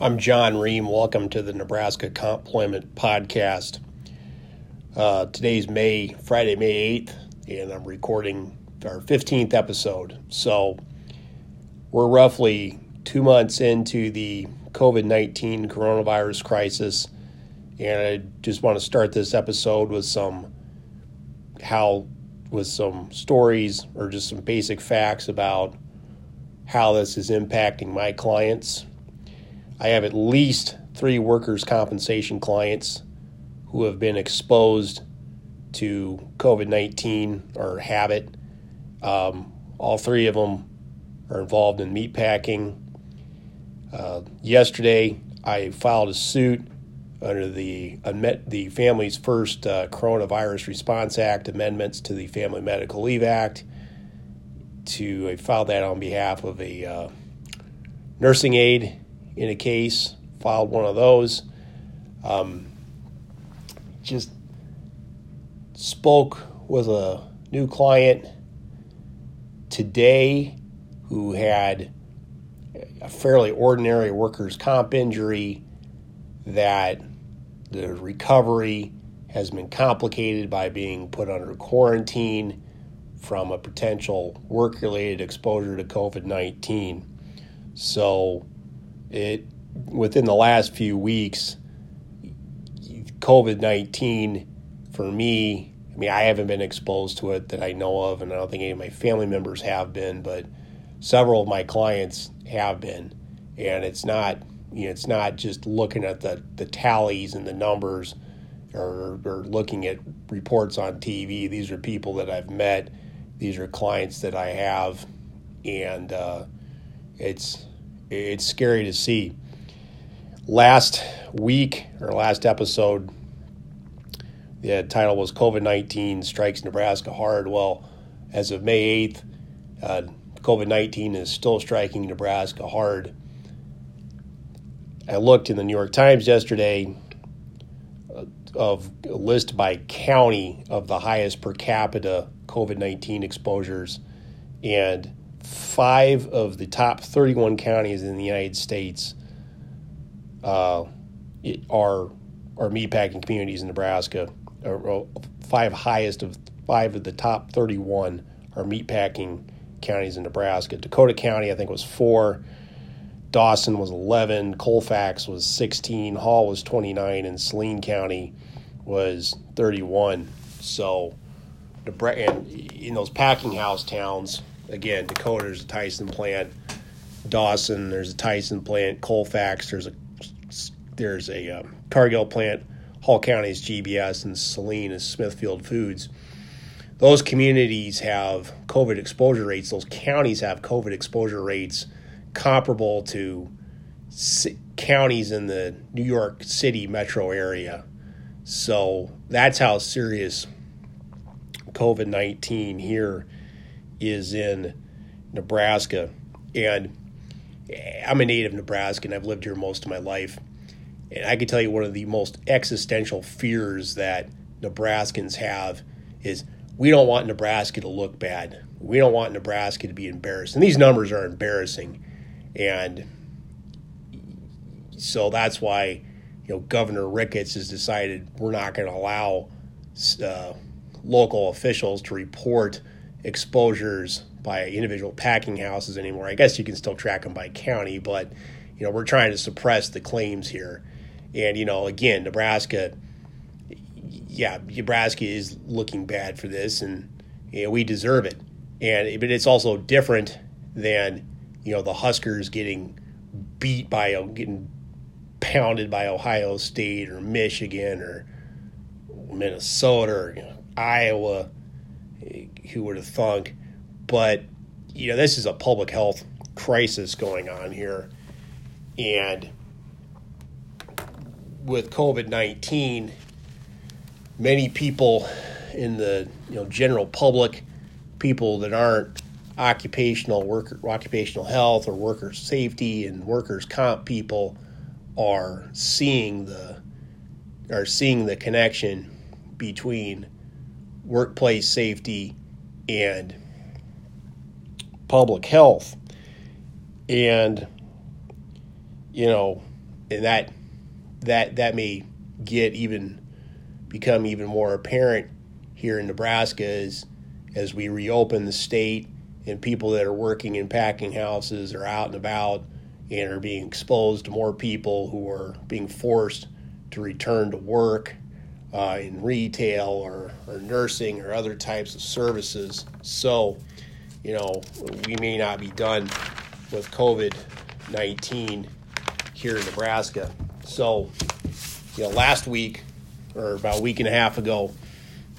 I'm Jon Rehm. Welcome to the Nebraska Complement Podcast. Uh, today's May, Friday, May 8th, and I'm recording our 15th episode. So we're roughly two months into the COVID 19 coronavirus crisis, and I just want to start this episode with some how with some stories or just some basic facts about how this is impacting my clients. I have at least three workers' compensation clients who have been exposed to COVID 19 or have it. Um, all three of them are involved in meat packing. Uh, yesterday, I filed a suit under the the Families First uh, Coronavirus Response Act amendments to the Family Medical Leave Act. To I filed that on behalf of a uh, nursing aide in a case. Filed one of those. Um, just spoke with a new client today who had a fairly ordinary workers' comp injury that the recovery has been complicated by being put under quarantine from a potential work related exposure to COVID 19. So, it within the last few weeks, COVID 19 for me, I mean, I haven't been exposed to it that I know of, and I don't think any of my family members have been, but several of my clients have been. And it's not you know, it's not just looking at the, the tallies and the numbers or, or looking at reports on TV. These are people that I've met. These are clients that I have, and uh, it's it's scary to see. Last week or last episode, the title was COVID nineteen strikes Nebraska hard. Well, as of May eighth, uh, COVID nineteen is still striking Nebraska hard. I looked in the New York Times yesterday uh, of a list by county of the highest per capita COVID 19 exposures, and five of the top 31 counties in the United States uh, are are meatpacking communities in Nebraska. Or, five highest of five of the top 31 are meatpacking counties in Nebraska. Dakota County, I think, was four. Dawson was 11, Colfax was 16, Hall was 29, and Saline County was 31. So, and in those packing house towns, again, Dakota, there's a Tyson plant. Dawson, there's a Tyson plant. Colfax, there's a there's a um, Cargill plant. Hall County is JBS, and Saline is Smithfield Foods. Those communities have COVID exposure rates. Those counties have COVID exposure rates comparable to counties in the New York City metro area. So that's how serious COVID 19 here is in Nebraska. And I'm a native Nebraskan. I've lived here most of my life. And I can tell you one of the most existential fears that Nebraskans have is we don't want Nebraska to look bad. We don't want Nebraska to be embarrassed. And these numbers are embarrassing. And so that's why, you know, Governor Ricketts has decided we're not going to allow uh, local officials to report exposures by individual packing houses anymore. I guess you can still track them by county, but you know we're trying to suppress the claims here. And you know, again, Nebraska, yeah, Nebraska is looking bad for this, and you know, we deserve it. And but it's also different than you know the Huskers getting beat by getting pounded by Ohio State or Michigan or Minnesota or you know, Iowa. Who would have thunk? But you know this is a public health crisis going on here, and with COVID nineteen, many people in the you know general public, people that aren't occupational worker occupational health or worker safety and workers comp people are seeing the are seeing the connection between workplace safety and public health. And you know, and that that that may get even become even more apparent here in Nebraska as as we reopen the state and people that are working in packing houses are out and about and are being exposed to more people who are being forced to return to work uh, in retail or, or nursing or other types of services. So, you know, we may not be done with COVID 19 here in Nebraska. So, you know, last week or about a week and a half ago,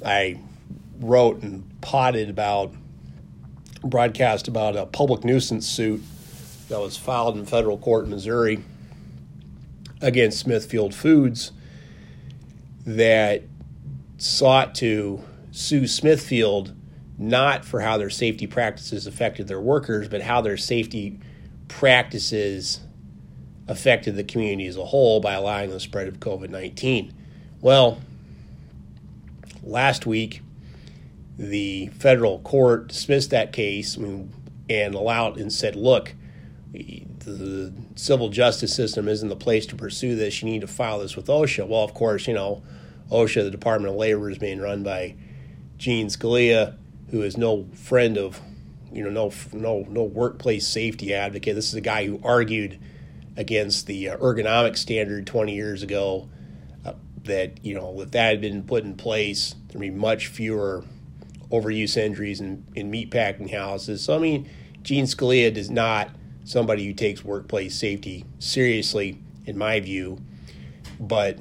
I wrote and potted about, broadcast about a public nuisance suit that was filed in federal court in Missouri against Smithfield Foods that sought to sue Smithfield not for how their safety practices affected their workers, but how their safety practices affected the community as a whole by allowing the spread of COVID 19. Well, last week, the federal court dismissed that case and allowed and said, look, the civil justice system isn't the place to pursue this. You need to file this with OSHA. Well, of course, you know, OSHA, the Department of Labor, is being run by Gene Scalia, who is no friend of, you know, no no no workplace safety advocate. This is a guy who argued against the uh, ergonomic standard 20 years ago. Uh, that you know, if that had been put in place, there'd be much fewer overuse injuries in, in meatpacking houses. So I mean, Gene Scalia does not somebody who takes workplace safety seriously, in my view. But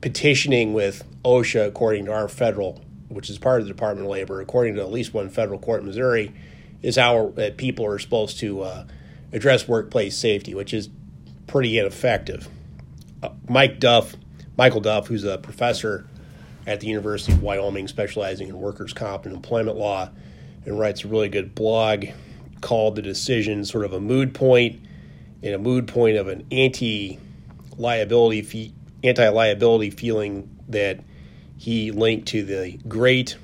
petitioning with OSHA, according to our federal, which is part of the Department of Labor, according to at least one federal court in Missouri, is how people are supposed to uh, address workplace safety, which is pretty ineffective. Uh, Mike Duff, Michael Duff, who's a professor at the University of Wyoming, specializing in workers' comp and employment law, and writes a really good blog called the decision sort of a mood point and a mood point of an anti liability fee, anti liability feeling that he linked to the great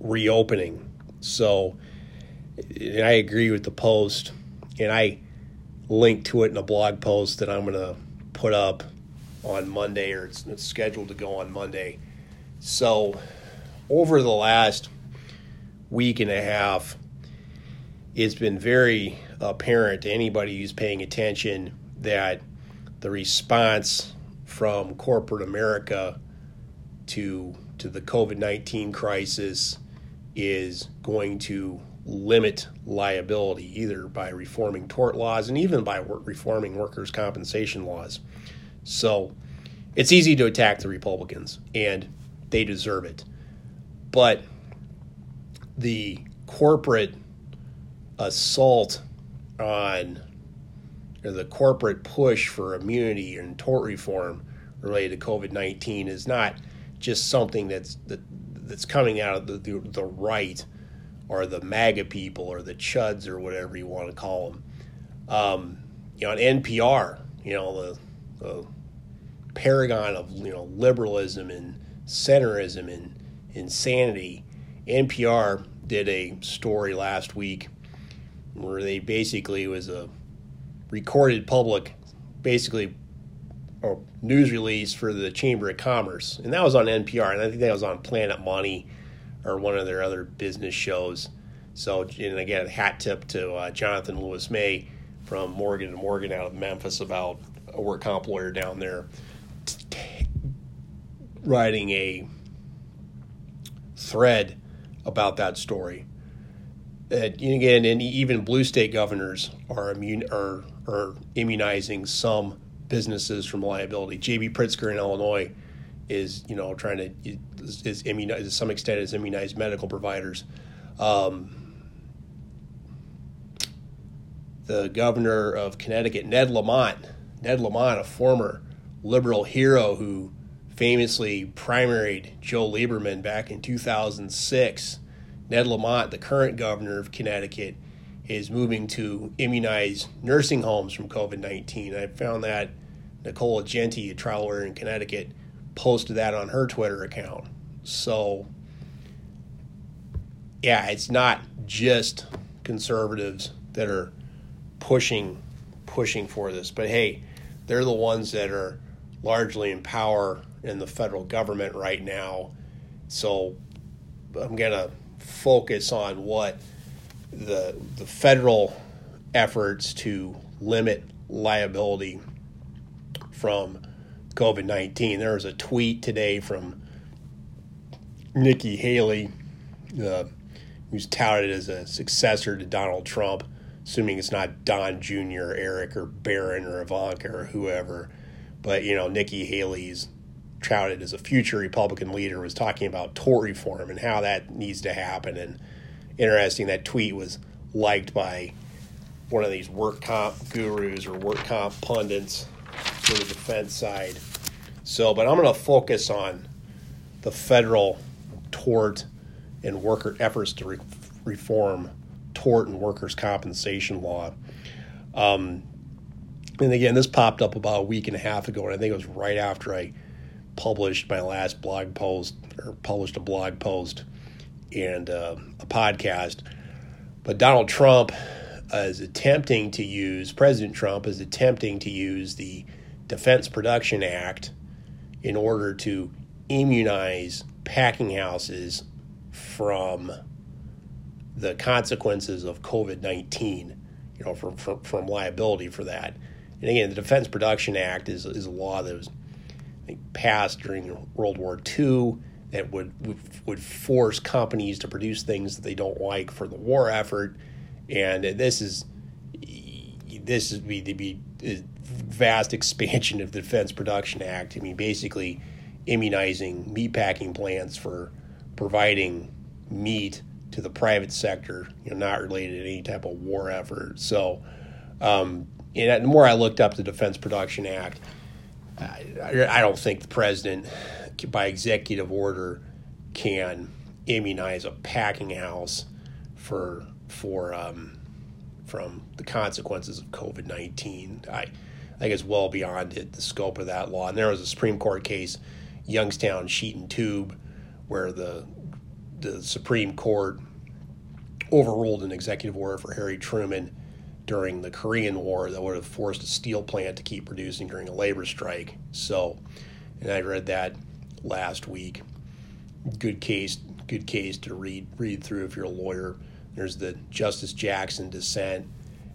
reopening. So, and I agree with the post, and I linked to it in a blog post that I'm going to put up on Monday, or it's, it's scheduled to go on Monday. So, over the last week and a half, it's been very apparent to anybody who's paying attention that the response from corporate America to to the COVID nineteen crisis is going to limit liability either by reforming tort laws and even by reforming workers' compensation laws. So it's easy to attack the Republicans, and they deserve it. But the corporate assault on the corporate push for immunity and tort reform related to COVID nineteen is not just something that's that, that's coming out of the, the, the right or the MAGA people or the chuds or whatever you want to call them. Um, you know, NPR, you know the, the paragon of you know liberalism and centerism and insanity. NPR did a story last week where they basically was a recorded public, basically a news release for the Chamber of Commerce, and that was on NPR, and I think that was on Planet Money or one of their other business shows. So, and again, a hat tip to uh, Jonathan Lewis May from Morgan and Morgan out of Memphis about a work comp lawyer down there writing a thread about that story that again, and even blue state governors are immune are are immunizing some businesses from liability. J.B. Pritzker in Illinois is you know trying to is, is immunize to some extent is immunized medical providers. Um, the governor of Connecticut, Ned Lamont, Ned Lamont, a former liberal hero who famously primaried Joe Lieberman back in 2006 Ned Lamont, the current governor of Connecticut, is moving to immunize nursing homes from COVID 19. I found that Nicola Genti, a trial lawyer in Connecticut, posted that on her Twitter account. So, yeah, it's not just conservatives that are pushing pushing for this. But hey, they're the ones that are largely in power in the federal government right now. So I'm going to focus on what the the federal efforts to limit liability from COVID 19. There was a tweet today from Nikki Haley, uh, who's touted as a successor to Donald Trump, assuming it's not Don Jr., Eric, or Barron, or Ivanka, or whoever. But, you know, Nikki Haley's touted as a future Republican leader was talking about tort reform and how that needs to happen. And interesting, that tweet was liked by one of these work comp gurus or work comp pundits for the defense side. So, but I'm going to focus on the federal tort and worker efforts to re- reform tort and workers' compensation law. Um, and again, this popped up about a week and a half ago, and I think it was right after I published my last blog post or published a blog post and uh, a podcast. But Donald Trump is attempting to use, President Trump is attempting to use the Defense Production Act in order to immunize packing houses from the consequences of COVID 19, you know, from, from, from, liability for that. And again, the Defense Production Act is, is a law that was passed during World War II that would, would, force companies to produce things that they don't like for the war effort. And this is this would be to be vast expansion of the Defense Production Act. I mean, basically immunizing meatpacking plants for providing meat to the private sector, you know, not related to any type of war effort. So, um, and the more I looked up the Defense Production Act, I, I don't think the president, by executive order, can immunize a packing house for for um, from the consequences of COVID nineteen. I, I think it's well beyond it, the scope of that law. And there was a Supreme Court case, Youngstown Sheet and Tube, where the the Supreme Court overruled an executive order for Harry Truman during the Korean War that would have forced a steel plant to keep producing during a labor strike. So, and I read that last week. Good case, good case to read read through if you're a lawyer. There's the Justice Jackson dissent,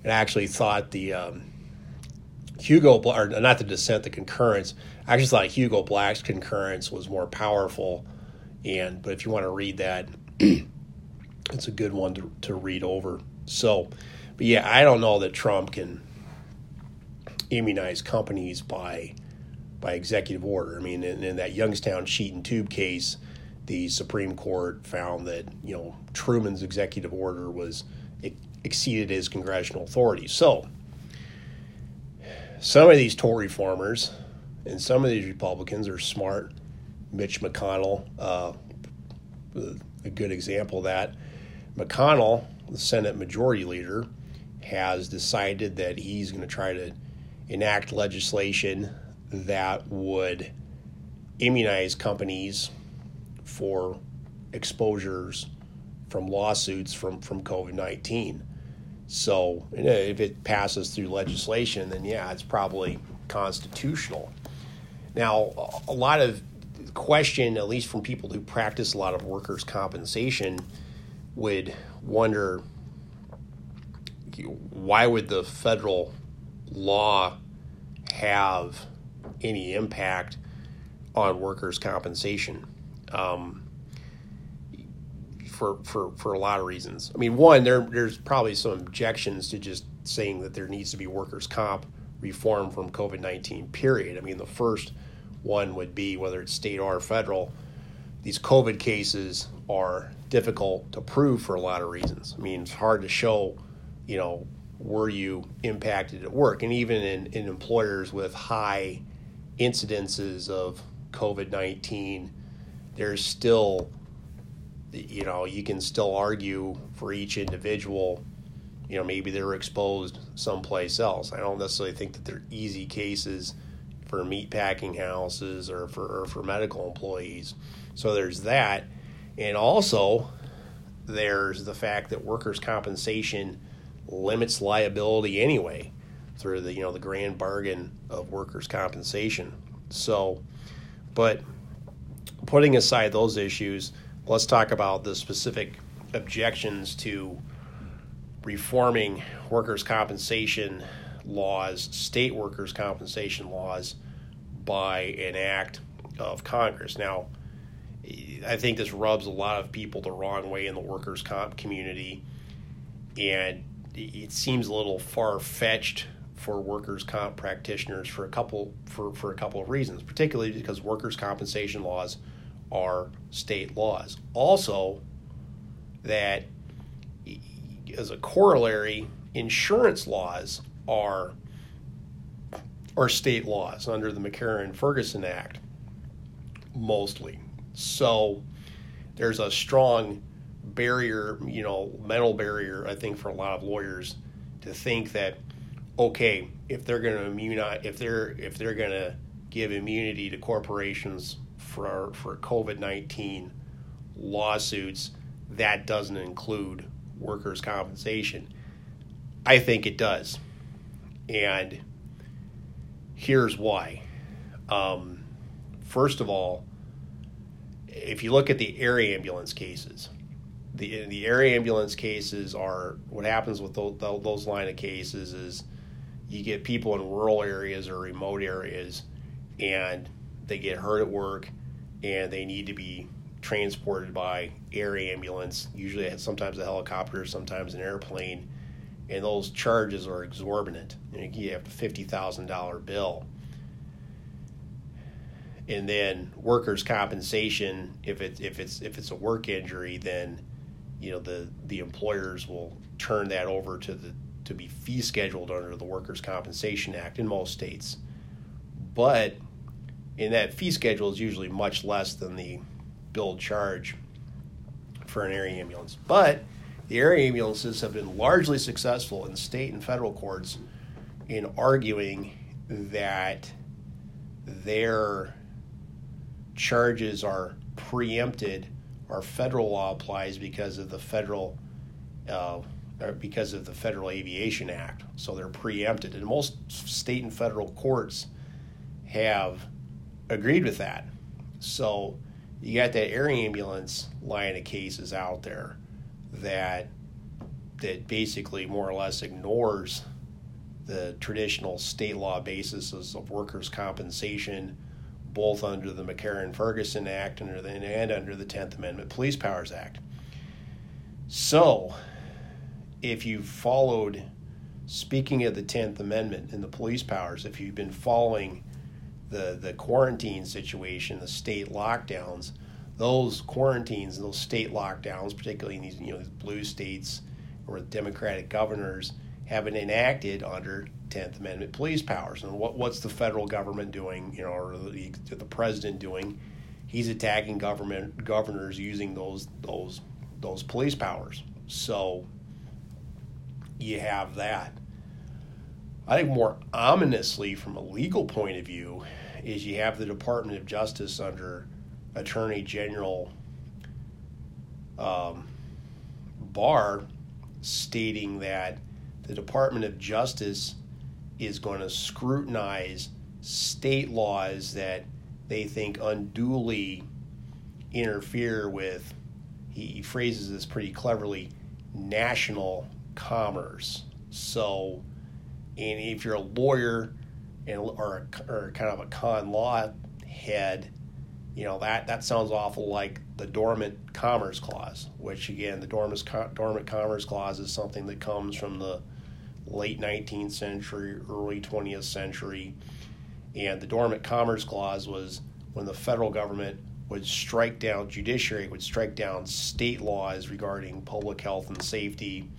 and I actually thought the um, Hugo or not the dissent, the concurrence. I actually thought Hugo Black's concurrence was more powerful, and but if you want to read that, it's a good one to, to read over. So but yeah, I don't know that Trump can immunize companies by by executive order. I mean, in, in, that Youngstown sheet and tube case, the Supreme Court found that you know Truman's executive order was exceeded his congressional authority. So some of these tort reformers and some of these Republicans are smart. Mitch McConnell, uh, a good example of that. McConnell, the Senate Majority Leader, has decided that he's going to try to enact legislation that would immunize companies for exposures from lawsuits from, from COVID 19. So if it passes through legislation, then yeah, it's probably constitutional. Now, a lot of question, at least from people who practice a lot of workers' compensation, would wonder why would the federal law have any impact on workers' compensation? Um, for, for, for a lot of reasons. I mean, one, there there's probably some objections to just saying that there needs to be workers' comp reform from COVID 19, period. I mean, the first one would be whether it's state or federal, these COVID cases are difficult to prove for a lot of reasons. I mean, it's hard to show you know, were you impacted at work? And even in, in employers with high incidences of COVID 19, there's still, you know, you can still argue for each individual, you know, maybe they were exposed someplace else. I don't necessarily think that they're easy cases for meat packing houses or for, or for medical employees. So there's that. And also, there's the fact that workers' compensation limits liability anyway. through the you know the grand bargain of workers' compensation. So, but putting aside those issues, let's talk about the specific objections to reforming workers' compensation laws, state workers' compensation laws, by an act of Congress. Now, I think this rubs a lot of people the wrong way in the workers' comp community, and it seems a little far fetched for workers' comp practitioners for a couple for, for a couple of reasons, particularly because workers' compensation laws are state laws. Also, that as a corollary, insurance laws are are state laws under the McCarran Ferguson Act, mostly. So there's a strong barrier, you know, mental barrier, I think, for a lot of lawyers to think that, okay, if they're going to immunize, if they're if they're going to give immunity to corporations for for COVID nineteen lawsuits, that doesn't include workers' compensation. I think it does, and here's why. Um, first of all, if you look at the air ambulance cases, the the air ambulance cases are what happens with those, those line of cases is you get people in rural areas or remote areas and they get hurt at work and they need to be transported by air ambulance usually sometimes a helicopter sometimes an airplane and those charges are exorbitant you have a $50000 bill and then workers' compensation. If it's if it's if it's a work injury, then you know the the employers will turn that over to the to be fee scheduled under the Workers' Compensation Act in most states. But in that fee schedule is usually much less than the billed charge for an air ambulance. But the air ambulances have been largely successful in state and federal courts in arguing that their charges are preempted or federal law applies because of the federal uh, because of the Federal Aviation Act. So they're preempted, and most state and federal courts have agreed with that. So you got that air ambulance line of cases out there that that basically more or less ignores the traditional state law basis of workers' compensation both under the McCarran Ferguson Act and under the, and under the 10th Amendment Police Powers Act. So, if you've followed, speaking of the 10th Amendment and the police powers, if you've been following the, the quarantine situation, the state lockdowns, those quarantines those state lockdowns, particularly in these you know these blue states or Democratic governors, have been enacted under Tenth Amendment police powers. And what what's the federal government doing? You know, or the, the president doing? He's attacking government governors using those those those police powers. So you have that. I think more ominously, from a legal point of view, is you have the Department of Justice under Attorney General um, Barr stating that the Department of Justice is going to scrutinize state laws that they think unduly interfere with, he phrases this pretty cleverly, national commerce. So, and if you're a lawyer and or, or kind of a con law head, you know that that sounds awful like the dormant commerce clause, which again, the dormant dormant commerce clause is something that comes from the late 19th century, early 20th century. And the Dormant Commerce Clause was when the federal government would strike down, judiciary would strike down state laws regarding public health and safety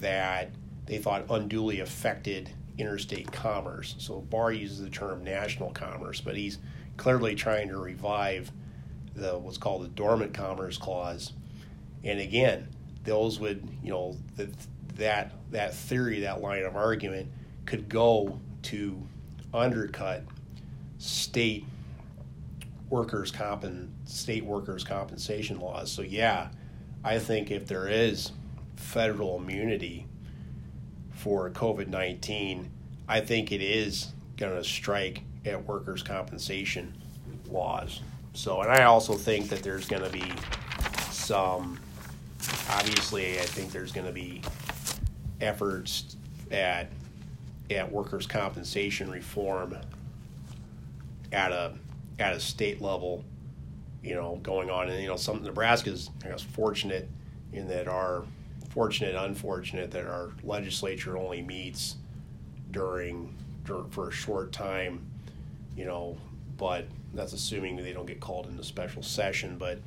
that they thought unduly affected interstate commerce. So Barr uses the term national commerce, but he's clearly trying to revive the what's called the dormant commerce clause. And again, those would, you know, the, that that theory, that line of argument, could go to undercut state workers' comp state workers' compensation laws. So yeah, I think if there is federal immunity for COVID nineteen, I think it is going to strike at workers' compensation laws. So, and I also think that there's going to be some, obviously, I think there's going to be efforts at at workers' compensation reform at a at a state level, you know, going on. And you know, some Nebraska's I guess fortunate in that our fortunate, unfortunate that our legislature only meets during, during for a short time, you know, but that's assuming they don't get called into special session. But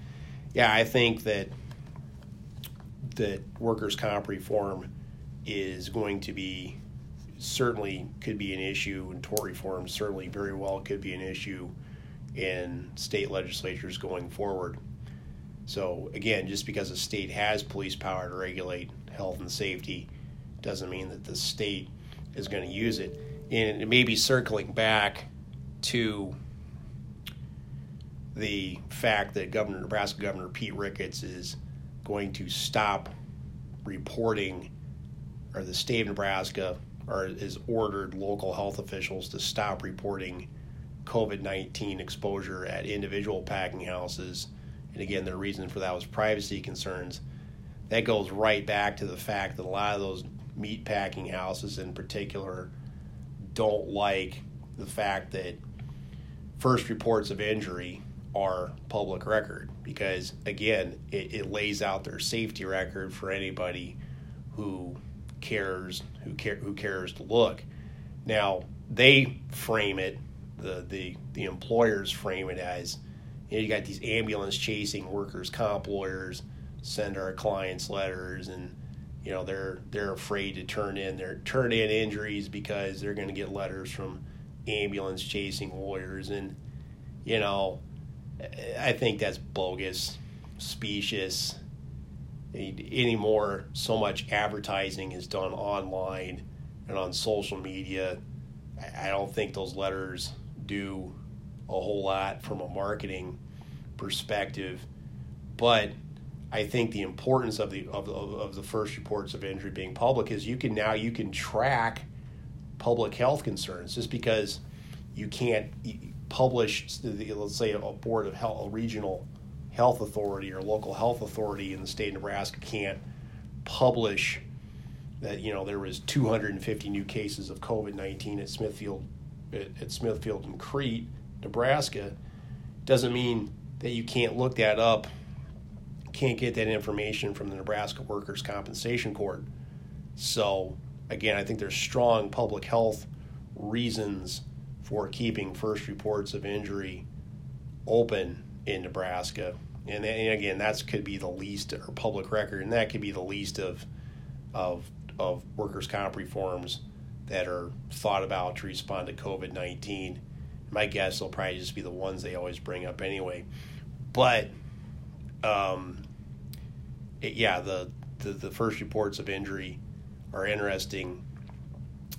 yeah, I think that that workers' comp reform is going to be certainly could be an issue, in tort reform certainly very well could be an issue in state legislatures going forward. So again, just because a state has police power to regulate health and safety doesn't mean that the state is going to use it. And it may be circling back to the fact that Governor Nebraska Governor Pete Ricketts is going to stop reporting, or the state of Nebraska or is ordered local health officials to stop reporting COVID 19 exposure at individual packing houses. And again, the reason for that was privacy concerns. That goes right back to the fact that a lot of those meat packing houses, in particular, don't like the fact that first reports of injury are public record because again it, it, lays out their safety record for anybody who cares who care who cares to look now they frame it the the the employers frame it as you, know, you got these ambulance chasing workers comp lawyers send our clients letters and you know they're they're afraid to turn in their turn in injuries because they're going to get letters from ambulance chasing lawyers and you know I think that's bogus, specious. Anymore, so much advertising is done online and on social media. I don't think those letters do a whole lot from a marketing perspective, but I think the importance of the of, of, of, the first reports of injury being public is you can now you can track public health concerns just because you can't publish, let's say, a board of health, a regional health authority or local health authority in the state of Nebraska can't publish that you know there was 250 new cases of COVID-19 at Smithfield at, at Smithfield and Crete, Nebraska, doesn't mean that you can't look that up, can't get that information from the Nebraska Workers' Compensation Court. So again, I think there's strong public health reasons for keeping first reports of injury open in Nebraska. And, and again, that could be the least or public record, and that could be the least of of of workers' comp reforms that are thought about to respond to COVID nineteen. My guess will probably just be the ones they always bring up anyway. But um, it, yeah, the, the the first reports of injury are interesting,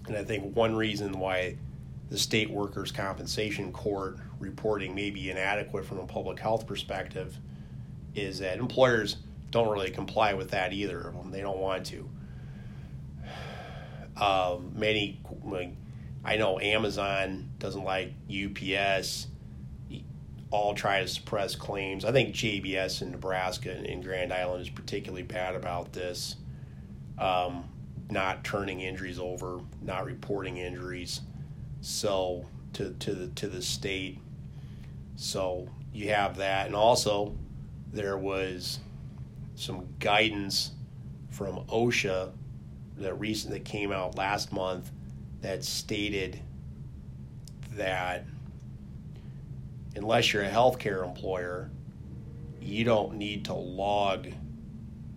and I think one reason why the state workers' compensation court reporting may be inadequate from a public health perspective is that employers don't really comply with that either. They don't want to. Um, many, I know Amazon doesn't like UPS. All try to suppress claims. I think JBS in Nebraska and Grand Island is particularly bad about this. Um, not turning injuries over, not reporting injuries so to to the to the state. So you have that, and also there was some guidance from OSHA that recent that came out last month that stated that unless you're a healthcare employer, you don't need to log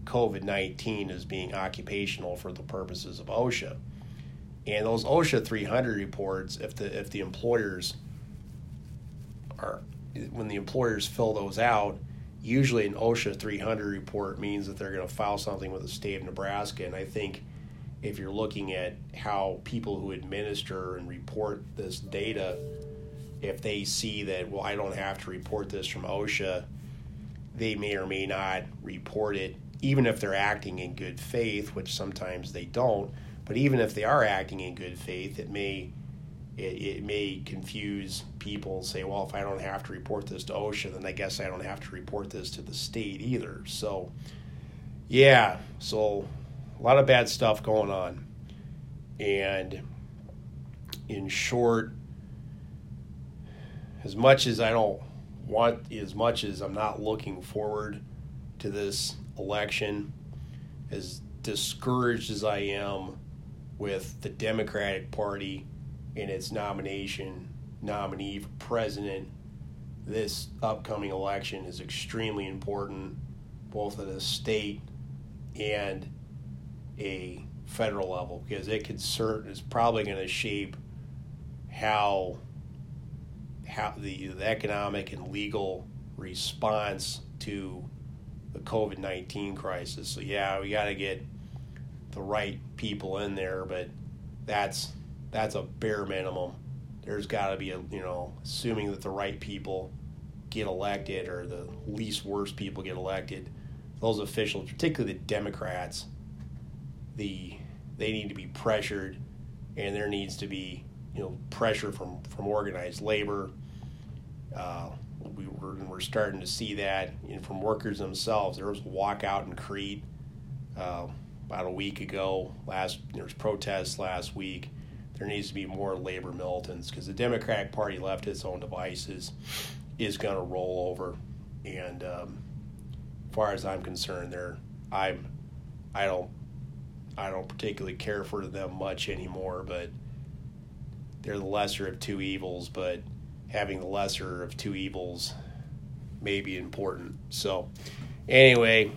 COVID 19 as being occupational for the purposes of OSHA. And those OSHA 300 reports, if the if the employers are when the employers fill those out, usually an OSHA 300 report means that they're going to file something with the state of Nebraska. And I think if you're looking at how people who administer and report this data, if they see that, well, I don't have to report this from OSHA, they may or may not report it, even if they're acting in good faith, which sometimes they don't But even if they are acting in good faith, it may it, it may confuse people. and Say, well, if I don't have to report this to OSHA, then I guess I don't have to report this to the state either. So, yeah, so a lot of bad stuff going on, and in short, as much as I don't want, as much as I'm not looking forward to this election, as discouraged as I am with the Democratic Party and its nomination nominee for president, this upcoming election is extremely important, both at a state and a federal level, because it could certain is probably going to shape how how the, the economic and legal response to the COVID nineteen crisis. So yeah, we got to get the right people in there, but that's that's a bare minimum. There's got to be a you know, assuming that the right people get elected or the least worst people get elected. Those officials, particularly the Democrats, the they need to be pressured, and there needs to be you know pressure from from organized labor. Uh, we were, we're starting to see that and from workers themselves. There was a walkout in Crete uh, about a week ago. Last there was protests last week. There needs to be more labor militants because the Democratic Party left its own devices is going to roll over. And um, as far as I'm concerned, there I'm I don't I don't particularly care for them much anymore, but they're the lesser of two evils, but having the lesser of two evils may be important. So, anyway,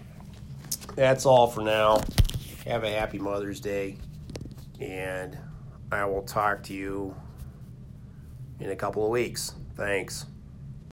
that's all for now. Have a happy Mother's Day, and I will talk to you in a couple of weeks. Thanks.